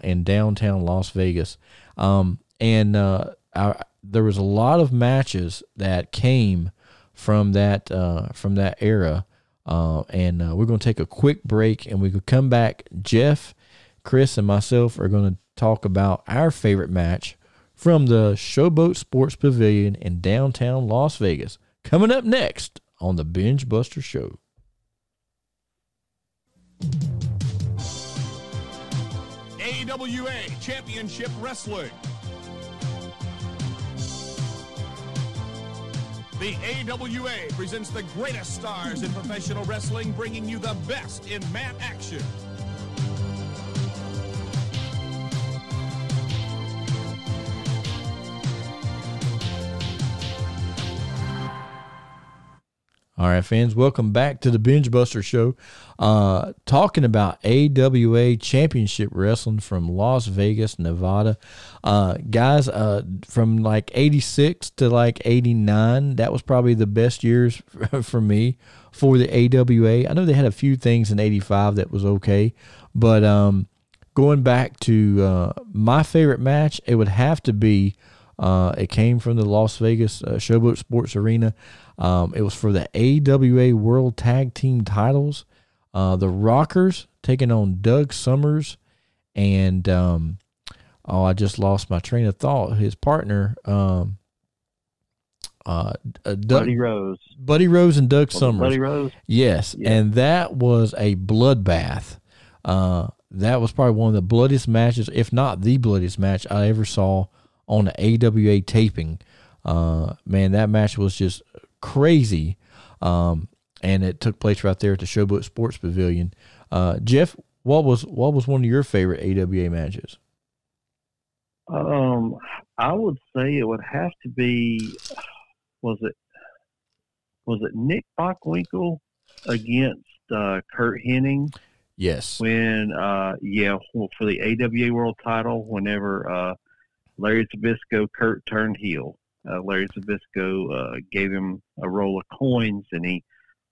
in downtown Las Vegas. Um, and our, there was a lot of matches that came from that uh, from that era. Uh, and uh, we're going to take a quick break, and we could come back. Jeff, Chris, and myself are going to talk about our favorite match from the Showboat Sports Pavilion in downtown Las Vegas. Coming up next on the Bengebuster Show. AWA Championship Wrestling. The AWA presents the greatest stars in professional wrestling, bringing you the best in mat action. All right, fans, welcome back to the Bengebuster Show. Uh, talking about AWA Championship Wrestling from Las Vegas, Nevada. Uh, guys, uh, from like 86 to like 89, that was probably the best years for me for the AWA. I know they had a few things in 85 that was okay, but um, going back to uh, my favorite match, it would have to be. Uh, it came from the Las Vegas uh, Showboat Sports Arena. Um, it was for the AWA World Tag Team titles. Uh, the Rockers taking on Doug Somers and um, oh, I just lost my train of thought. His partner, um, uh, uh Doug, Buddy Rose, Buddy Rose, and Doug Somers. Buddy Rose, yes, yeah. and that was a bloodbath. Uh, that was probably one of the bloodiest matches, if not the bloodiest match I ever saw on the AWA taping. Uh, man, that match was just crazy. Um, and it took place right there at the Showboat Sports Pavilion. Uh, Jeff, what was what was one of your favorite AWA matches? Um, I would say it would have to be was it was it Nick Bockwinkel against uh, Curt Hennig? Yes. When uh, yeah, for the AWA World Title, whenever uh, Larry Zbyszko, Curt turned heel uh, Larry Zbyszko uh, gave him a roll of coins, and he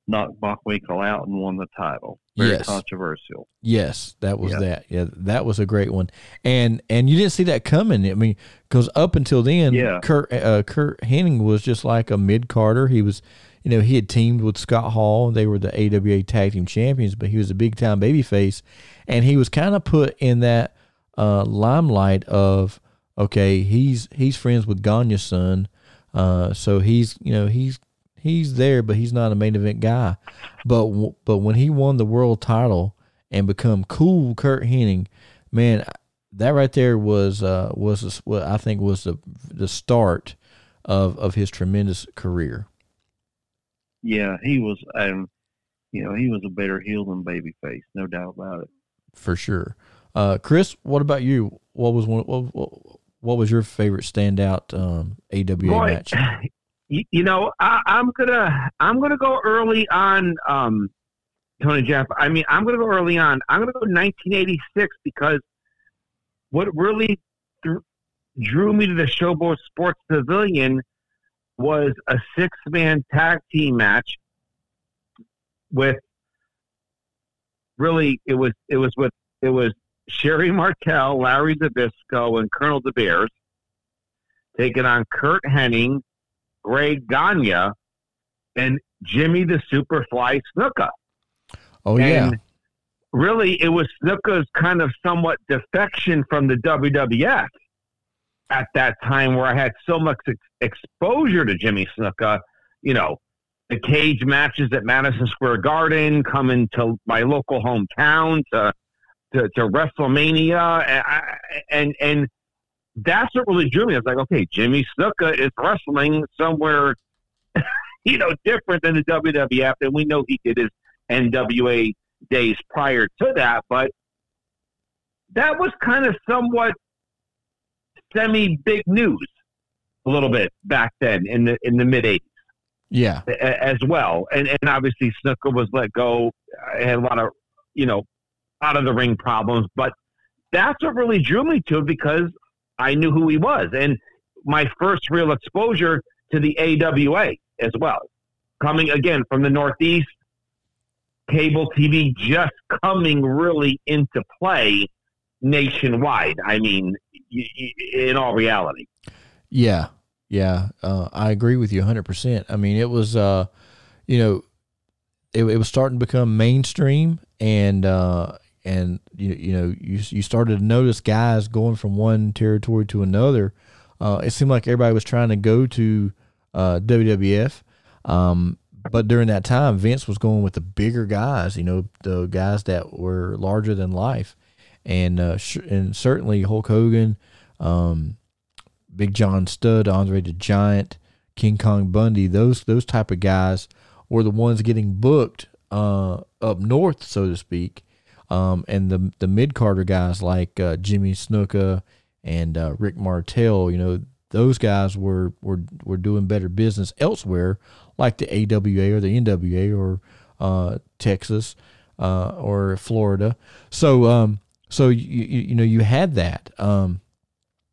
knocked Bockwinkel out and won the title. Very Yes. controversial. Yes, that was Yeah. that. Yeah, that was a great one. And and you didn't see that coming. I mean, because up until then, Yeah. Curt uh, Curt Hennig was just like a mid carder. He was, you know, he had teamed with Scott Hall. They were the AWA Tag Team Champions, but he was a big time babyface, and he was kind of put in that uh, limelight of okay, he's he's friends with Gagne's son, uh, so he's you know he's he's there, but he's not a main event guy. But but when he won the world title and become cool Curt Hennig, man, that right there was uh, was what I think was the the start of of his tremendous career. Yeah, he was, um, you know, he was a better heel than babyface, no doubt about it. for sure. Uh, Chris, what about you? What was one? What, what, what was your favorite standout um, AWA Boy, match? you, you know, I, I'm gonna I'm gonna go early on, um, Tony Jeff. I mean, I'm gonna go early on. I'm gonna go 1986 because what really th- drew me to the Showboat Sports Pavilion was a six man tag team match with really it was it was with it was Sherri Martel, Larry Zbyszko, and Colonel De Beers taking on Curt Hennig, Greg Gagne, and Jimmy the Superfly Snuka. Oh yeah, And really, it was Snuka's kind of somewhat defection from the WWF at that time, where I had so much ex- exposure to Jimmy Snuka. You know, the cage matches at Madison Square Garden, coming to my local hometown to to, to WrestleMania, and, I- and and that's what really drew me. I was like, okay, Jimmy Snuka is wrestling somewhere, you know, different than the WWF, and we know he did his NWA days prior to that, but that was kind of somewhat semi big news a little bit back then in the in the mid '80s yeah, as well. And and obviously Snuka was let go. I had a lot of you know out of the ring problems, but that's what really drew me to it because I knew who he was, and my first real exposure to the AWA as well, coming again from the Northeast, cable TV just coming really into play nationwide. I mean, in all reality. Yeah, yeah, uh, I agree with you 100%. I mean, it was, uh, you know, it, it was starting to become mainstream, and uh, and you you know you you started to notice guys going from one territory to another. Uh, it seemed like everybody was trying to go to uh, WWF, um, but during that time, Vince was going with the bigger guys. You know, the guys that were larger than life, and uh, sh- and certainly Hulk Hogan. Um, Big John Studd, Andre the Giant, King Kong Bundy, those those type of guys were the ones getting booked uh, up north, so to speak. Um, and the the mid carder guys like uh, Jimmy Snuka and uh, Rick Martel, you know, those guys were, were were doing better business elsewhere, like the AWA or the NWA or uh, Texas uh, or Florida. So um, so you, you you know you had that. Um,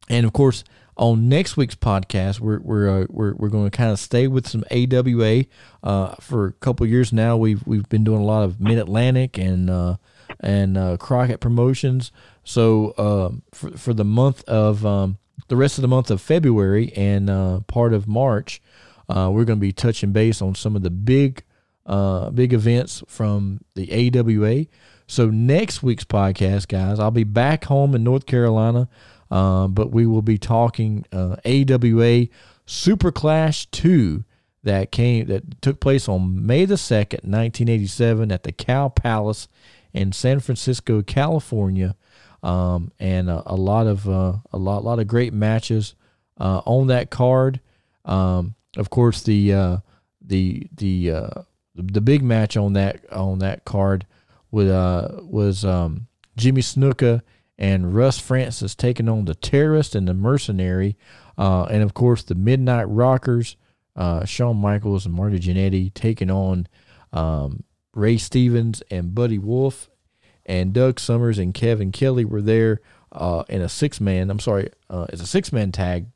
and of course, on next week's podcast, we're we're uh, we're, we're going to kind of stay with some AWA. Uh, for a couple years now, we've we've been doing a lot of Mid Atlantic and uh, and uh, Crockett promotions. So um, for for the month of um, the rest of the month of February and uh, part of March, uh, we're going to be touching base on some of the big uh, big events from the AWA. So next week's podcast, guys, I'll be back home in North Carolina. Uh, but we will be talking uh, AWA Super Clash 2 that came that took place on May the 2nd, 1987 at the Cow Palace in San Francisco, California. Um, and a, a lot of uh, a lot lot of great matches uh, on that card. Um, of course, the uh, the the uh, the big match on that on that card with uh, was um, Jimmy Snuka and Russ Francis taking on the terrorist and the mercenary, uh, and of course the Midnight Rockers, Shawn Michaels and Marty Jannetty taking on um, Ray Stevens and Buddy Wolfe, and Doug Somers and Kevin Kelly were there uh, in a six man. I'm sorry, uh, it's a six man tag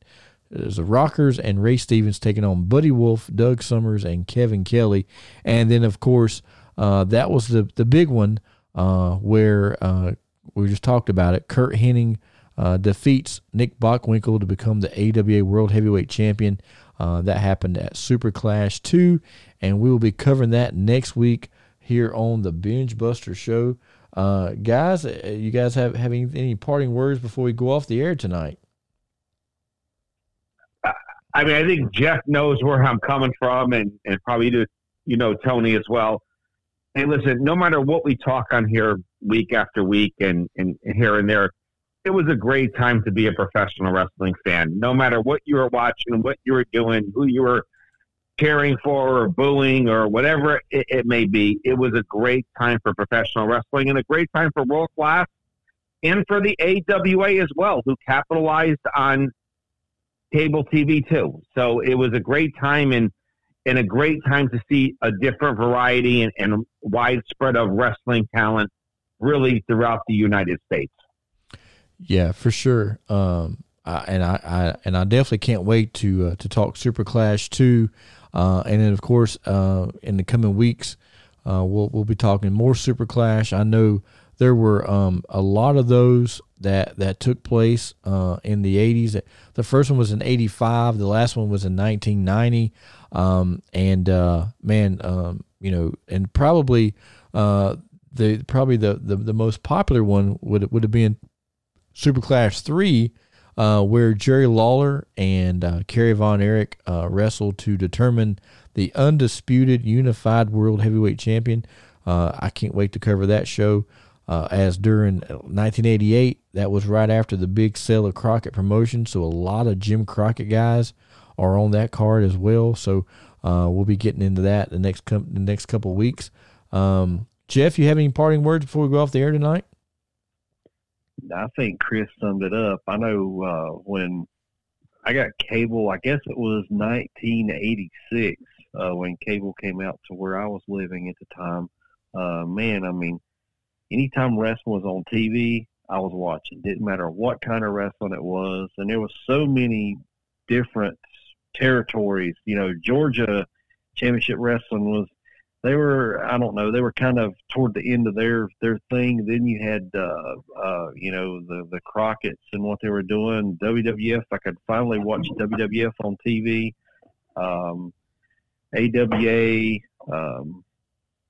There's the Rockers and Ray Stevens taking on Buddy Wolfe, Doug Somers, and Kevin Kelly. And then, of course, uh, that was the the big one uh, where uh, we just talked about it. Curt Hennig uh, defeats Nick Bockwinkel to become the AWA World Heavyweight Champion. That happened at Super Clash 2, and we will be covering that next week here on the Bengebuster Show. Uh, guys, uh, you guys have, have any, any parting words before we go off the air tonight? I mean, I think Jeff knows where I'm coming from, and, and probably do, you know, Tony as well. Hey, listen, no matter what we talk on here week after week and, and here and there, it was a great time to be a professional wrestling fan. No matter what you were watching, what you were doing, who you were cheering for or booing or whatever it, it may be, it was a great time for professional wrestling and a great time for world class and for the AWA as well, who capitalized on cable TV too. So it was a great time and and a great time to see a different variety and, and widespread of wrestling talent really throughout the United States. Yeah, for sure. Um, I, and I, I, and I definitely can't wait to uh, to talk Super Clash two, uh, and then of course uh, in the coming weeks uh, we'll we'll be talking more Super Clash. I know there were um, a lot of those that that took place uh, in the '80s. The first one was in '85. The last one was in 1990. Um, and uh, man, um, you know, and probably the probably the, the, the most popular one would would have been Super Clash three, uh, where Jerry Lawler and uh, Kerry Von Erich uh, wrestled to determine the undisputed unified world heavyweight champion. Uh, I can't wait to cover that show. Uh, as during 1988, that was right after the big sale of Crockett promotion, so a lot of Jim Crockett guys are on that card as well. So uh, we'll be getting into that the next com- the next couple weeks. Um, Jeff, you have any parting words before we go off the air tonight? I think Chris summed it up. I know uh, when I got cable, I guess it was 1986 uh, when cable came out to where I was living at the time. Uh, man, I mean, anytime wrestling was on TV, I was watching. Didn't matter what kind of wrestling it was, and there was so many different territories. You know, Georgia Championship Wrestling was they were I don't know they were kind of toward the end of their their thing. Then you had uh, uh, you know the the Crockett's and what they were doing. WWF I could finally watch WWF on TV. Um, AWA um,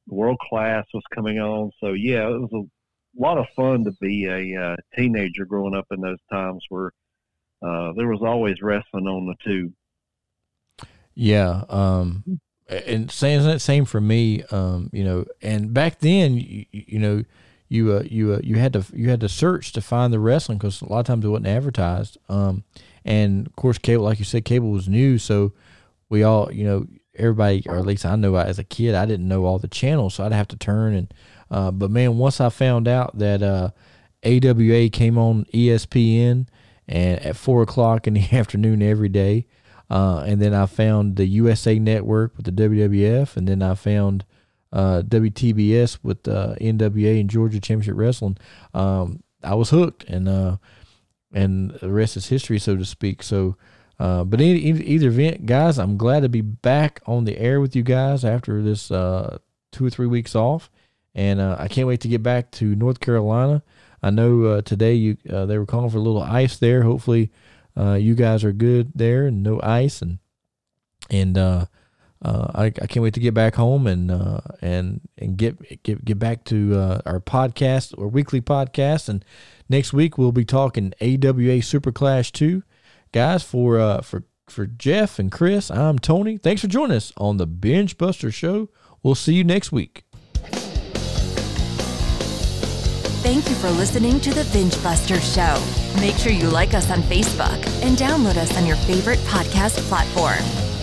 World Class was coming on. So yeah, it was a lot of fun to be a uh, teenager growing up in those times where uh, there was always wrestling on the tube. Yeah, um, and same that same for me. Um, you know, and back then, you, you know, you uh, you uh, you had to you had to search to find the wrestling because a lot of times it wasn't advertised. Um, and of course, cable, like you said, cable was new, so we all, you know, everybody, or at least I know as a kid, I didn't know all the channels, so I'd have to turn and. Uh, but man, once I found out that uh, AWA came on ESPN and at four o'clock in the afternoon every day, uh, and then I found the USA Network with the WWF, and then I found uh, WTBS with uh, NWA and Georgia Championship Wrestling. Um, I was hooked, and uh, and the rest is history, so to speak. So, uh, but in, in, either event, guys, I'm glad to be back on the air with you guys after this uh, two or three weeks off, and I can't wait to get back to North Carolina. I know today you they were calling for a little ice there. Hopefully uh, you guys are good there and no ice and and uh, uh, I, I can't wait to get back home and uh, and and get get get back to uh, our podcast or weekly podcast. And next week we'll be talking AWA Super Clash two, guys. For uh, for for Jeff and Chris, I'm Tony. Thanks for joining us on the Bengebuster Show. We'll see you next week. Thank you for listening to the Bengebuster Show. Make sure you like us on Facebook and download us on your favorite podcast platform.